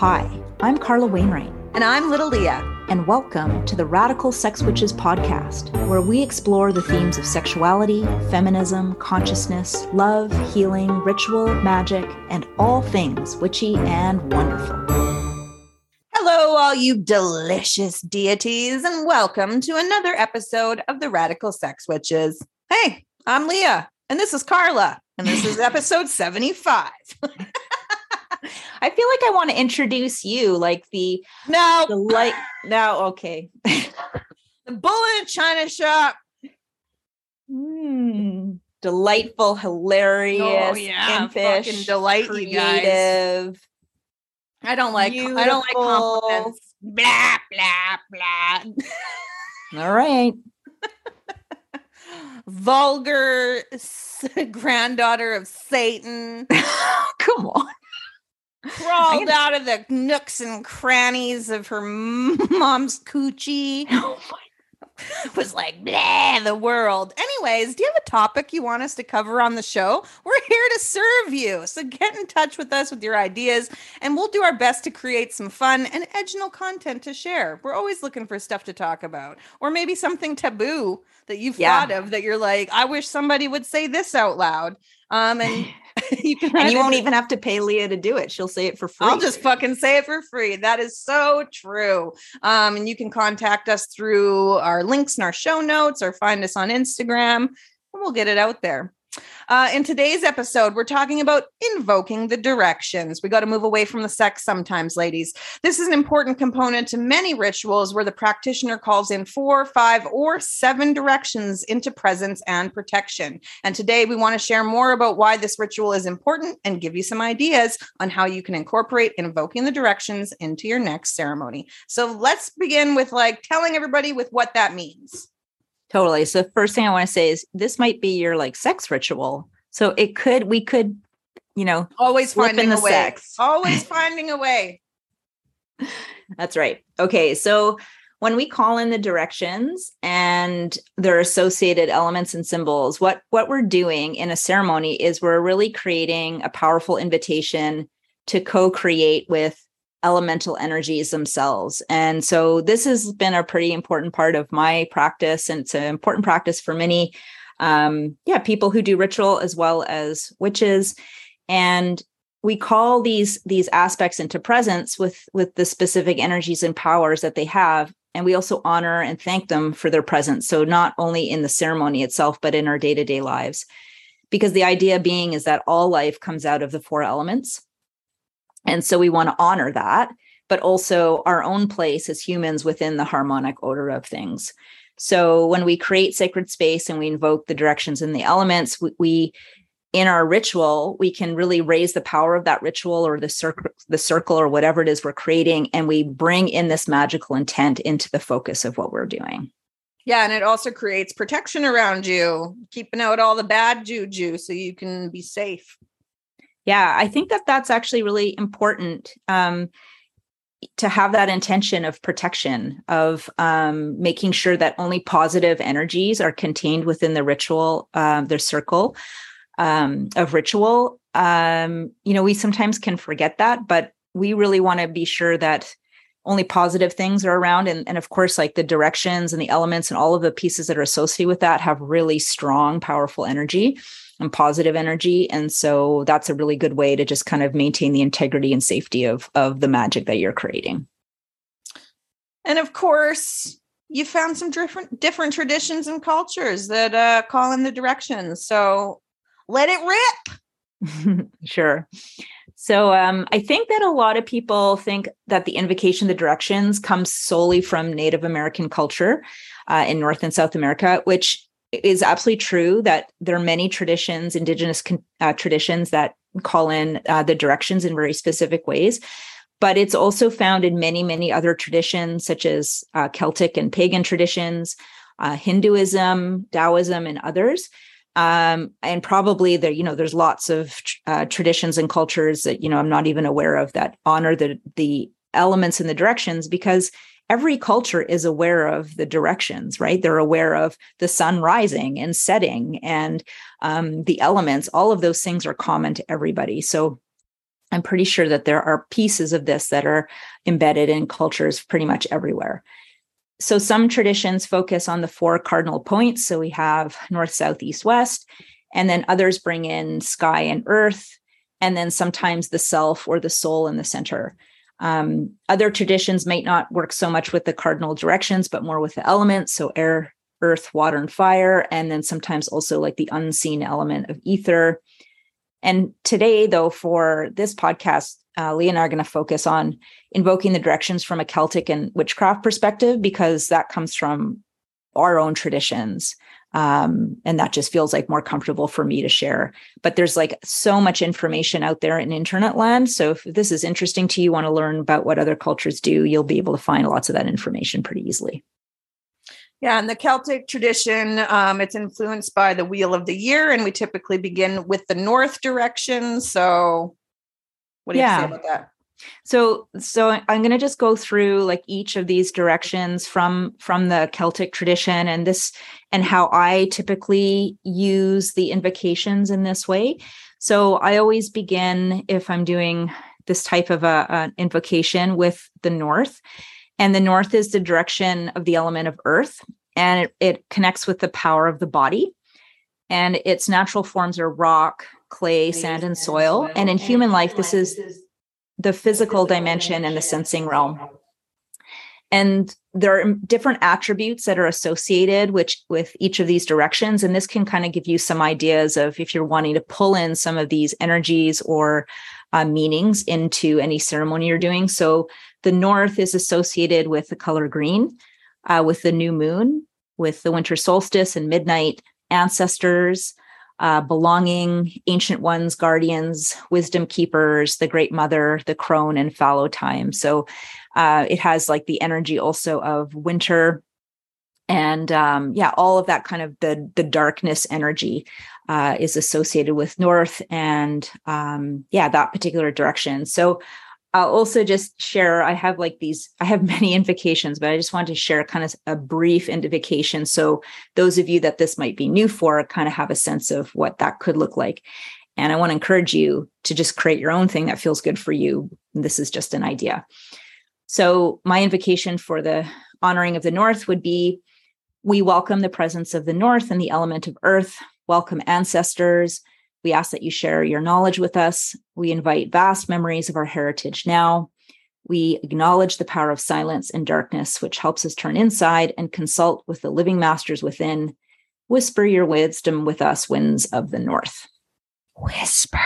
Hi, I'm Carla Wainwright. And I'm Little Leah. And welcome to the Radical Sex Witches podcast, where we explore the themes of sexuality, feminism, consciousness, love, healing, ritual, magic, and all things witchy and wonderful. Hello, all you delicious deities, and welcome to another episode of the Radical Sex Witches. Hey, I'm Leah, and this is Carla, and this is episode 75. I feel like I want to introduce you, like the no, the light. Now, okay, the bullet in china shop. Mm, delightful, hilarious, oh, yeah. impish, Fucking delight creative. I don't like. Beautiful. I don't like compliments. Blah blah blah. All right. Vulgar granddaughter of Satan. Come on crawled out of the nooks and crannies of her mom's coochie. Oh was like blah the world. Anyways, do you have a topic you want us to cover on the show? We're here to serve you. So get in touch with us with your ideas and we'll do our best to create some fun and educational content to share. We're always looking for stuff to talk about or maybe something taboo that you've yeah. thought of that you're like, I wish somebody would say this out loud. Um, and you can and you won't even have to pay Leah to do it. She'll say it for free. I'll just fucking say it for free. That is so true. Um, and you can contact us through our links in our show notes or find us on Instagram and we'll get it out there. Uh, in today's episode, we're talking about invoking the directions. We got to move away from the sex sometimes, ladies. This is an important component to many rituals where the practitioner calls in four, five, or seven directions into presence and protection. And today, we want to share more about why this ritual is important and give you some ideas on how you can incorporate invoking the directions into your next ceremony. So let's begin with like telling everybody with what that means. Totally. So first thing I want to say is this might be your like sex ritual. So it could we could, you know, always finding a way. Sex. Always finding a way. That's right. Okay. So when we call in the directions and their associated elements and symbols, what what we're doing in a ceremony is we're really creating a powerful invitation to co-create with elemental energies themselves. And so this has been a pretty important part of my practice. And it's an important practice for many, um, yeah, people who do ritual as well as witches. And we call these these aspects into presence with with the specific energies and powers that they have and we also honor and thank them for their presence so not only in the ceremony itself but in our day-to-day lives because the idea being is that all life comes out of the four elements and so we want to honor that, but also our own place as humans within the harmonic order of things. So when we create sacred space and we invoke the directions and the elements, we, we in our ritual, we can really raise the power of that ritual or the circle, the circle or whatever it is we're creating, and we bring in this magical intent into the focus of what we're doing. Yeah, and it also creates protection around you, keeping out all the bad juju so you can be safe yeah i think that that's actually really important um, to have that intention of protection of um, making sure that only positive energies are contained within the ritual uh, the circle um, of ritual. Um, you know we sometimes can forget that but we really want to be sure that only positive things are around and, and of course like the directions and the elements and all of the pieces that are associated with that have really strong powerful energy and positive energy. And so that's a really good way to just kind of maintain the integrity and safety of of the magic that you're creating. And of course you found some different different traditions and cultures that uh, call in the directions so let it rip. Sure. So um, i think that a lot of people think that the invocation of the directions comes solely from native american culture uh, in north and south america which is absolutely true that there are many traditions, indigenous uh, traditions that call in uh, the directions in very specific ways. But it's also found in many, many other traditions, such as uh, Celtic and pagan traditions, uh, Hinduism, Taoism, and others. Um, and probably there, you know, there's lots of uh, traditions and cultures that you know I'm not even aware of that honor the the elements and the directions because every culture is aware of the directions, right? They're aware of the sun rising and setting and um, the elements. All of those things are common to everybody. So I'm pretty sure that there are pieces of this that are embedded in cultures pretty much everywhere. So some traditions focus on the four cardinal points. So we have north, south, east, west, and then others bring in sky and earth, and then sometimes the self or the soul in the center. Um, other traditions might not work so much with the cardinal directions, but more with the elements. So air, earth, water, and fire. And then sometimes also like the unseen element of ether. And today, though, for this podcast, uh, Leah and I are going to focus on invoking the directions from a Celtic and witchcraft perspective because that comes from our own traditions. Um, and that just feels like more comfortable for me to share. But there's like so much information out there in internet land. So if this is interesting to you, want to learn about what other cultures do, you'll be able to find lots of that information pretty easily. Yeah, and the Celtic tradition, um, it's influenced by the wheel of the year, and we typically begin with the north direction. So, what do yeah. you say about that? So, so I'm going to just go through like each of these directions from from the Celtic tradition, and this and how I typically use the invocations in this way. So, I always begin if I'm doing this type of a, an invocation with the north and the north is the direction of the element of earth, and it, it connects with the power of the body. And its natural forms are rock, clay, sand, and soil. And in human life, this is the physical dimension and the sensing realm. And there are different attributes that are associated which with each of these directions. And this can kind of give you some ideas of if you're wanting to pull in some of these energies or uh, meanings into any ceremony you're doing. So the north is associated with the color green, uh, with the new moon, with the winter solstice and midnight, ancestors, uh, belonging, ancient ones, guardians, wisdom keepers, the great mother, the crone, and fallow time. So uh, it has like the energy also of winter and um, yeah all of that kind of the the darkness energy uh, is associated with north and um, yeah that particular direction so I'll also just share. I have like these, I have many invocations, but I just wanted to share kind of a brief invocation. So those of you that this might be new for kind of have a sense of what that could look like. And I want to encourage you to just create your own thing that feels good for you. This is just an idea. So my invocation for the honoring of the North would be we welcome the presence of the North and the element of earth, welcome ancestors, we ask that you share your knowledge with us. We invite vast memories of our heritage now. We acknowledge the power of silence and darkness, which helps us turn inside and consult with the living masters within. Whisper your wisdom with us, winds of the north. Whisper,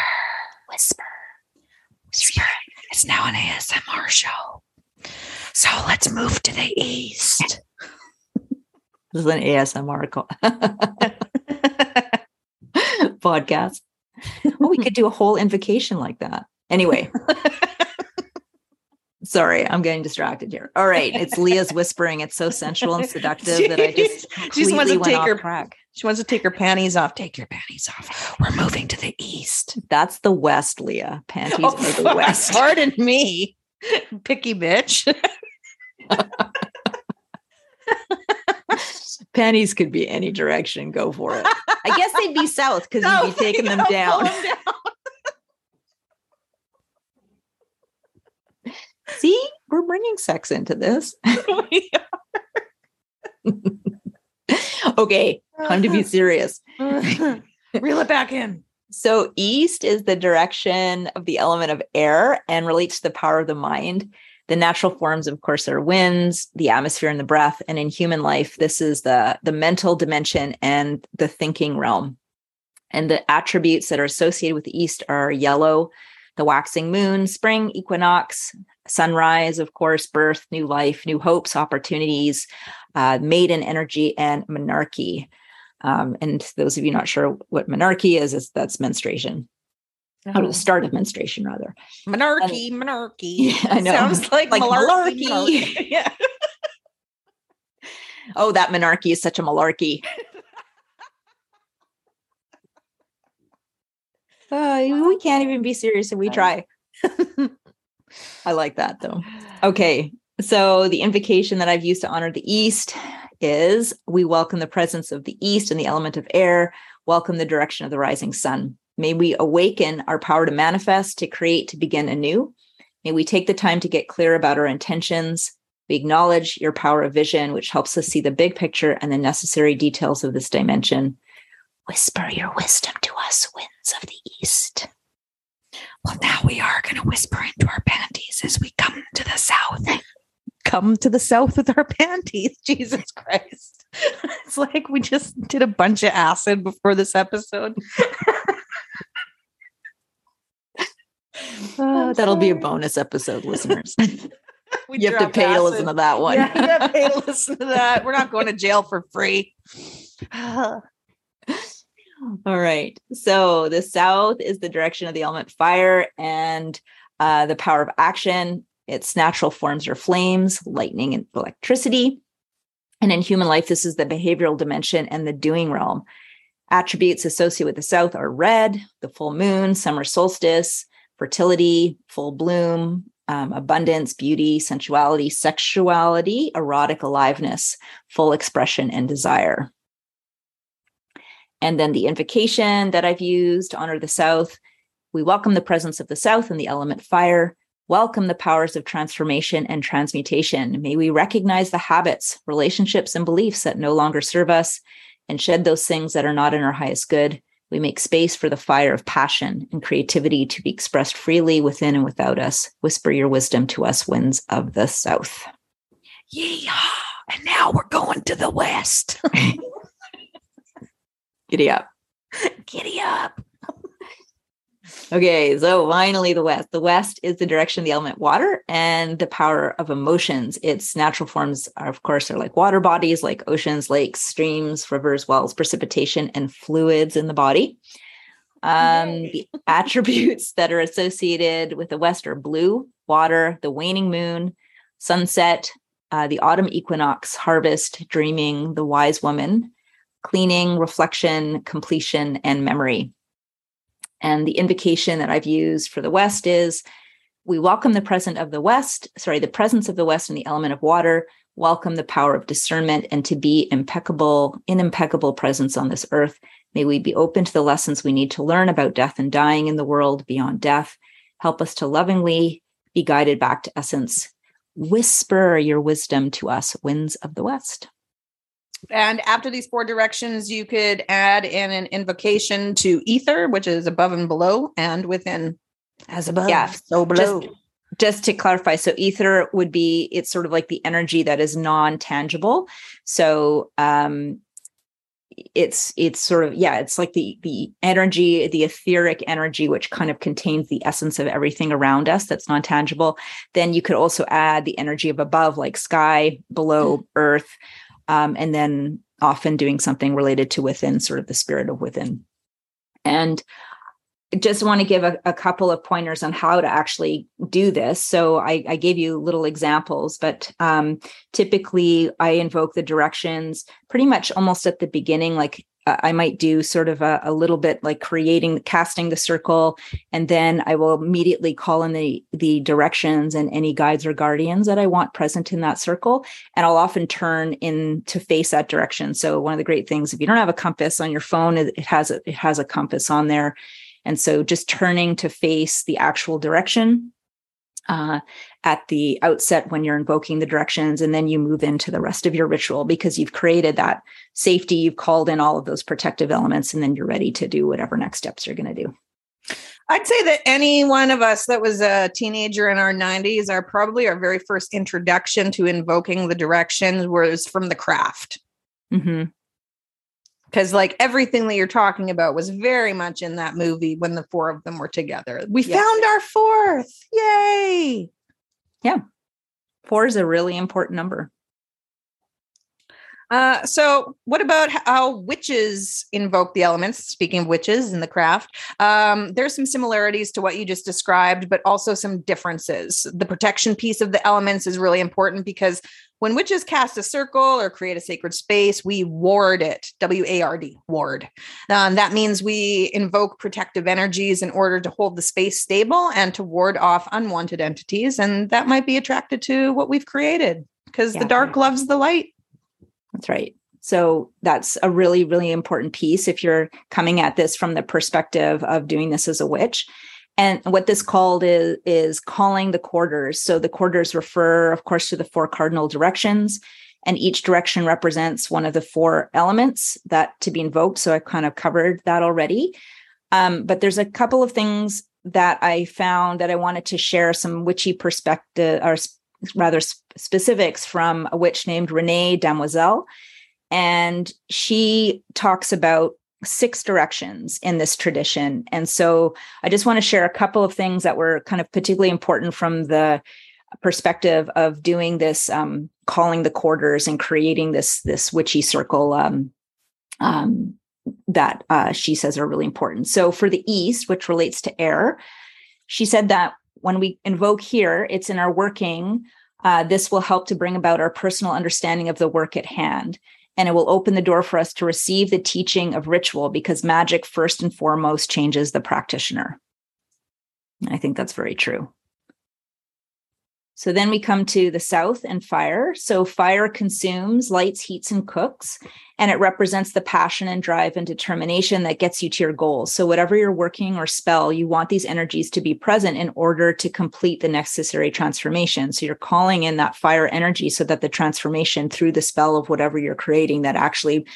whisper, whisper. It's now an ASMR show. So let's move to the east. this is an ASMR call. podcast oh, we could do a whole invocation like that. Anyway. Sorry, I'm getting distracted here. All right, it's Leah's whispering. It's so sensual and seductive she, that I just she just wants to take her track. She wants to take her panties off. Take your panties off. We're moving to the east. That's the west, Leah. Panties oh, are the west. Pardon me, picky bitch. Panties could be any direction. Go for it. I guess they'd be south because you'd be taking them down. them down. See, we're bringing sex into this. okay, time to be serious. Reel it back in. So, east is the direction of the element of air and relates to the power of the mind. The natural forms, of course, are winds, the atmosphere, and the breath. And in human life, this is the, the mental dimension and the thinking realm. And the attributes that are associated with the east are yellow, the waxing moon, spring, equinox, sunrise, of course, birth, new life, new hopes, opportunities, uh, maiden energy, and menarche. Um, and those of you not sure what menarche is, is that's menstruation uh-huh. or the start of menstruation rather. Menarche, and, menarche. Yeah, I know. Sounds like, like malarkey. malarkey. yeah. oh, that menarche is such a malarkey. uh, we can't even be serious if we try. I like that though. Okay. So the invocation that I've used to honor the East is we welcome the presence of the East and the element of air, welcome the direction of the rising sun. May we awaken our power to manifest, to create, to begin anew. May we take the time to get clear about our intentions. We acknowledge your power of vision, which helps us see the big picture and the necessary details of this dimension. Whisper your wisdom to us, winds of the east. Well, now we are going to whisper into our panties as we come to the south. Come to the south with our panties. Jesus Christ. It's like we just did a bunch of acid before this episode. Uh, that'll be a bonus episode, listeners. You have to pay to listen to that one. Yeah, you have to pay to listen to that. We're not going to jail for free. All right. So the south is the direction of the element fire and uh, the power of action. Its natural forms are flames, lightning, and electricity. And in human life, this is the behavioral dimension and the doing realm. Attributes associated with the south are red, the full moon, summer solstice, fertility, full bloom, um, abundance, beauty, sensuality, sexuality, erotic aliveness, full expression, and desire. And then the invocation that I've used honor the South. We welcome the presence of the South and the element fire. Welcome the powers of transformation and transmutation. May we recognize the habits, relationships, and beliefs that no longer serve us and shed those things that are not in our highest good. We make space for the fire of passion and creativity to be expressed freely within and without us. Whisper your wisdom to us, winds of the South. Yeehaw. And now we're going to the west. Giddy up. Giddy up. Okay, so finally, the West. The West is the direction of the element water and the power of emotions. Its natural forms, are, of course, are like water bodies, like oceans, lakes, streams, rivers, wells, precipitation, and fluids in the body. Um, the attributes that are associated with the West are blue, water, the waning moon, sunset, uh, the autumn equinox, harvest, dreaming, the wise woman, cleaning, reflection, completion, and memory. And the invocation that I've used for the West is we welcome the present of the West, sorry, the presence of the West and the element of water, welcome the power of discernment and to be impeccable, in impeccable presence on this earth. May we be open to the lessons we need to learn about death and dying in the world beyond death. Help us to lovingly be guided back to essence. Whisper your wisdom to us, winds of the West. And after these four directions, you could add in an invocation to ether, which is above and below, and within. As above, Yeah, so below. just- just to clarify so ether would be it's sort of like the energy that is non-tangible. So um it's it's sort of yeah it's like the the energy the etheric energy which kind of contains the essence of everything around us that's non-tangible. Then you could also add the energy of above like sky below earth um, and then often doing something related to within sort of the spirit of within and just want to give a, a couple of pointers on how to actually do this. So I, I gave you little examples, but um, typically I invoke the directions pretty much almost at the beginning. Like Uh, I might do sort of a, a little bit like creating, casting the circle, and then I will immediately call in the the directions and any guides or guardians that I want present in that circle, and I'll often turn in to face that direction. So one of the great things, if you don't have a compass on your phone, it, it has a, it has a compass on there. And so just turning to face the actual direction uh, at the outset when you're invoking the directions, and then you move into the rest of your ritual because you've created that safety, you've called in all of those protective elements, and then you're ready to do whatever next steps you're going to do. I'd say that any one of us that was a teenager in our 90s, our probably our very first introduction to invoking the directions was from the craft. Mm-hmm. Because like everything that you're talking about was very much in that movie when the four of them were together. We Yeah. found our fourth. Yay. Yeah. Four is a really important number. Uh, so, what about how witches invoke the elements? Speaking of witches in the craft, um, there's some similarities to what you just described, but also some differences. The protection piece of the elements is really important because when witches cast a circle or create a sacred space, we ward it. W A R D, ward. Um, that means we invoke protective energies in order to hold the space stable and to ward off unwanted entities. And that might be attracted to what we've created because Yeah. the dark loves the light. That's right. So that's a really, really important piece if you're coming at this from the perspective of doing this as a witch. And what this called is, is calling the quarters. So the quarters refer, of course, to the four cardinal directions, and each direction represents one of the four elements that to be invoked. So I kind of covered that already. Um, but there's a couple of things that I found that I wanted to share some witchy perspective or rather sp- specifics from a witch named Renee Damoiselle. And she talks about six directions in this tradition. And so I just want to share a couple of things that were kind of particularly important from the perspective of doing this um, calling the quarters and creating this this witchy circle um, um, that uh, she says are really important. So for the East, which relates to air, she said that when we invoke here, it's in our working. Uh, this will help to bring about our personal understanding of the work at hand. And it will open the door for us to receive the teaching of ritual because magic, first and foremost, changes the practitioner. I think that's very true. So then we come to the south and fire. So fire consumes, lights, heats, and cooks, and it represents the passion and drive and determination that gets you to your goals. So whatever you're working or spell, you want these energies to be present in order to complete the necessary transformation. So you're calling in that fire energy so that the transformation through the spell of whatever you're creating that actually,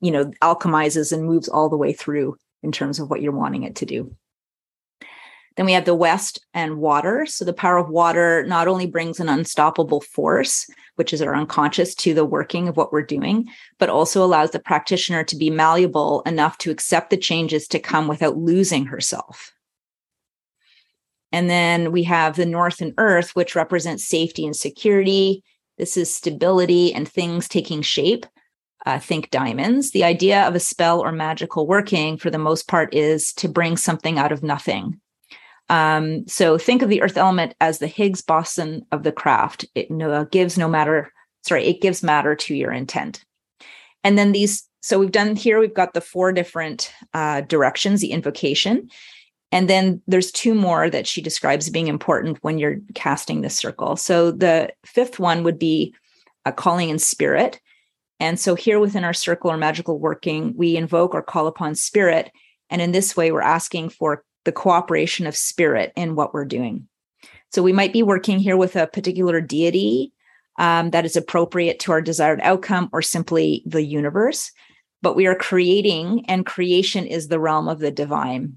you know, alchemizes and moves all the way through in terms of what you're wanting it to do. Then we have the West and water. So the power of water not only brings an unstoppable force, which is our unconscious, to the working of what we're doing, but also allows the practitioner to be malleable enough to accept the changes to come without losing herself. And then we have the North and Earth, which represents safety and security. This is stability and things taking shape. Uh, think diamonds. The idea of a spell or magical working, for the most part, is to bring something out of nothing. Um, so think of the earth element as the Higgs boson of the craft. It no, gives no matter, sorry, it gives matter to your intent. And then these, so we've done here, we've got the four different uh, directions, the invocation. And then there's two more that she describes being important when you're casting this circle. So the fifth one would be a calling in spirit. And so here within our circle or magical working, we invoke or call upon spirit. And in this way, we're asking for the cooperation of spirit in what we're doing. So we might be working here with a particular deity um, that is appropriate to our desired outcome or simply the universe, but we are creating, and creation is the realm of the divine.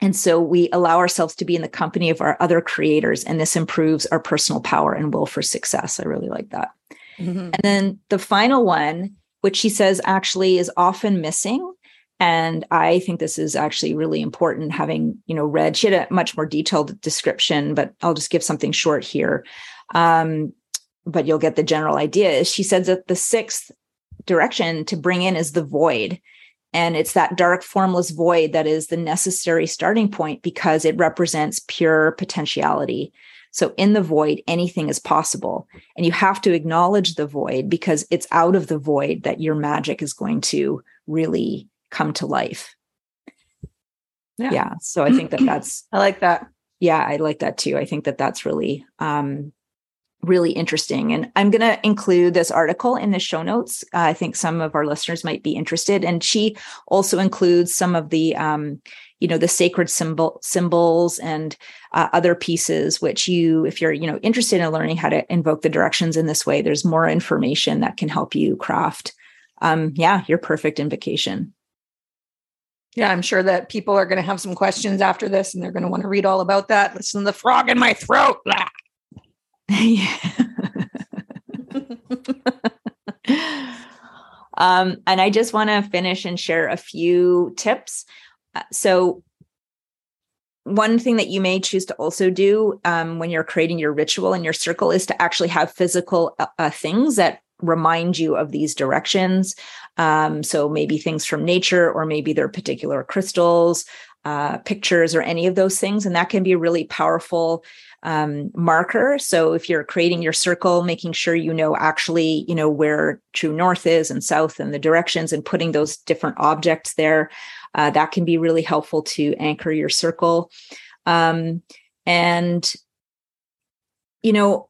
And so we allow ourselves to be in the company of our other creators, and this improves our personal power and will for success. I really like that. Mm-hmm. And then the final one, which she says actually is often missing, and i think this is actually really important having you know read she had a much more detailed description but i'll just give something short here. Um, but you'll get the general idea she says that the sixth direction to bring in is the void. And it's that dark formless void that is the necessary starting point because it represents pure potentiality. So in the void anything is possible. And you have to acknowledge the void because it's out of the void that your magic is going to really come to life. Yeah. yeah. So I think that that's, I like that. Yeah. I like that too. I think that that's really, um, really interesting. And I'm going to include this article in the show notes. Uh, I think some of our listeners might be interested. And she also includes some of the, um, you know, the sacred symbol symbols and uh, other pieces, which you, if you're, you know, interested in learning how to invoke the directions in this way, there's more information that can help you craft, um, yeah, your perfect invocation. Yeah, I'm sure that people are going to have some questions after this and they're going to want to read all about that. Listen to the frog in my throat. um, and I just want to finish and share a few tips. Uh, so, one thing that you may choose to also do um, when you're creating your ritual and your circle is to actually have physical uh, uh things that remind you of these directions. Um, so maybe things from nature, or maybe their particular crystals, uh, pictures, or any of those things. And that can be a really powerful um, marker. So if you're creating your circle, making sure you know actually, you know, where true north is and south and the directions and putting those different objects there, uh, that can be really helpful to anchor your circle. Um, and, you know,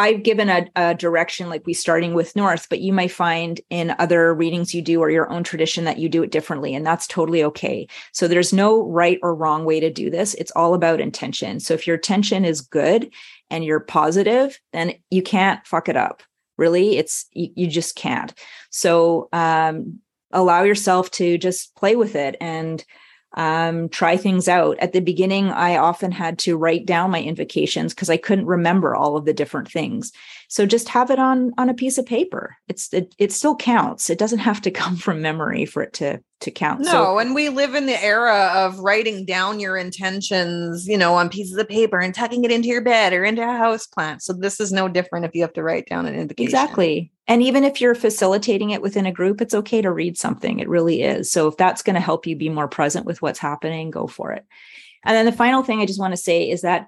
I've given a, a, direction like we starting with north, but you might find in other readings you do or your own tradition that you do it differently. And that's totally okay. So there's no right or wrong way to do this. It's all about intention. So if your intention is good and you're positive, then you can't fuck it up. Really, it's you, you just can't. So um, allow yourself to just play with it and um, try things out. At the beginning, I often had to write down my invocations because I couldn't remember all of the different things. So just have it on on a piece of paper. It's it, it still counts. It doesn't have to come from memory for it to to count. No, so, and we live in the era of writing down your intentions, you know, on pieces of paper and tucking it into your bed or into a house plant. So this is no different if you have to write down an invocation. Exactly. And even if you're facilitating it within a group, it's okay to read something. It really is. So if that's going to help you be more present with what's happening, go for it. And then the final thing I just want to say is that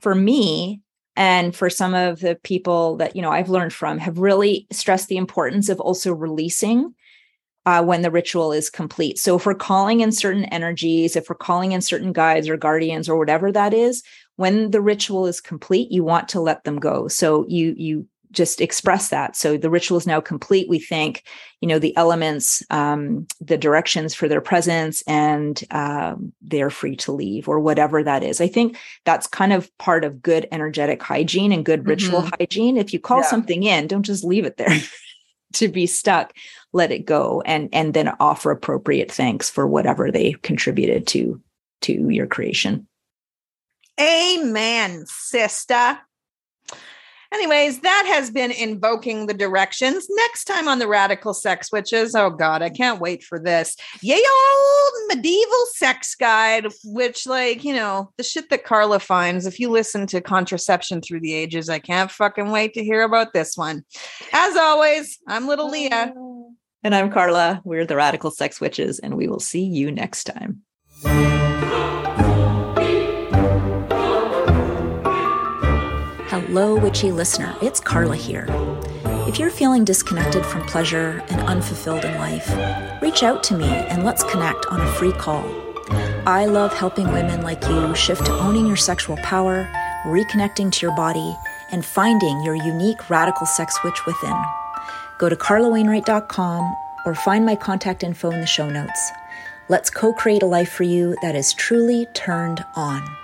for me, and for some of the people that you know I've learned from have really stressed the importance of also releasing uh, when the ritual is complete. So if we're calling in certain energies, if we're calling in certain guides or guardians or whatever that is, when the ritual is complete, you want to let them go. So you you just express that. So the ritual is now complete. We thank, you know, the elements, um, the directions for their presence, and um, they're free to leave or whatever that is. I think that's kind of part of good energetic hygiene and good ritual mm-hmm. hygiene. If you call yeah. something in, don't just leave it there to be stuck. Let it go and and then offer appropriate thanks for whatever they contributed to to your creation. Amen, sister. Anyways, that has been invoking the directions. Next time on the Radical Sex Witches, oh God, I can't wait for this. Yay, old medieval sex guide, which, like, you know, the shit that Carla finds. If you listen to Contraception Through the Ages, I can't fucking wait to hear about this one. As always, I'm Little Leah. And I'm Carla. We're the Radical Sex Witches, and we will see you next time. Hello, witchy listener. It's Carla here. If you're feeling disconnected from pleasure and unfulfilled in life, reach out to me and let's connect on a free call. I love helping women like you shift to owning your sexual power, reconnecting to your body, and finding your unique radical sex witch within. Go to carlawainwright.com or find my contact info in the show notes. Let's co create a life for you that is truly turned on.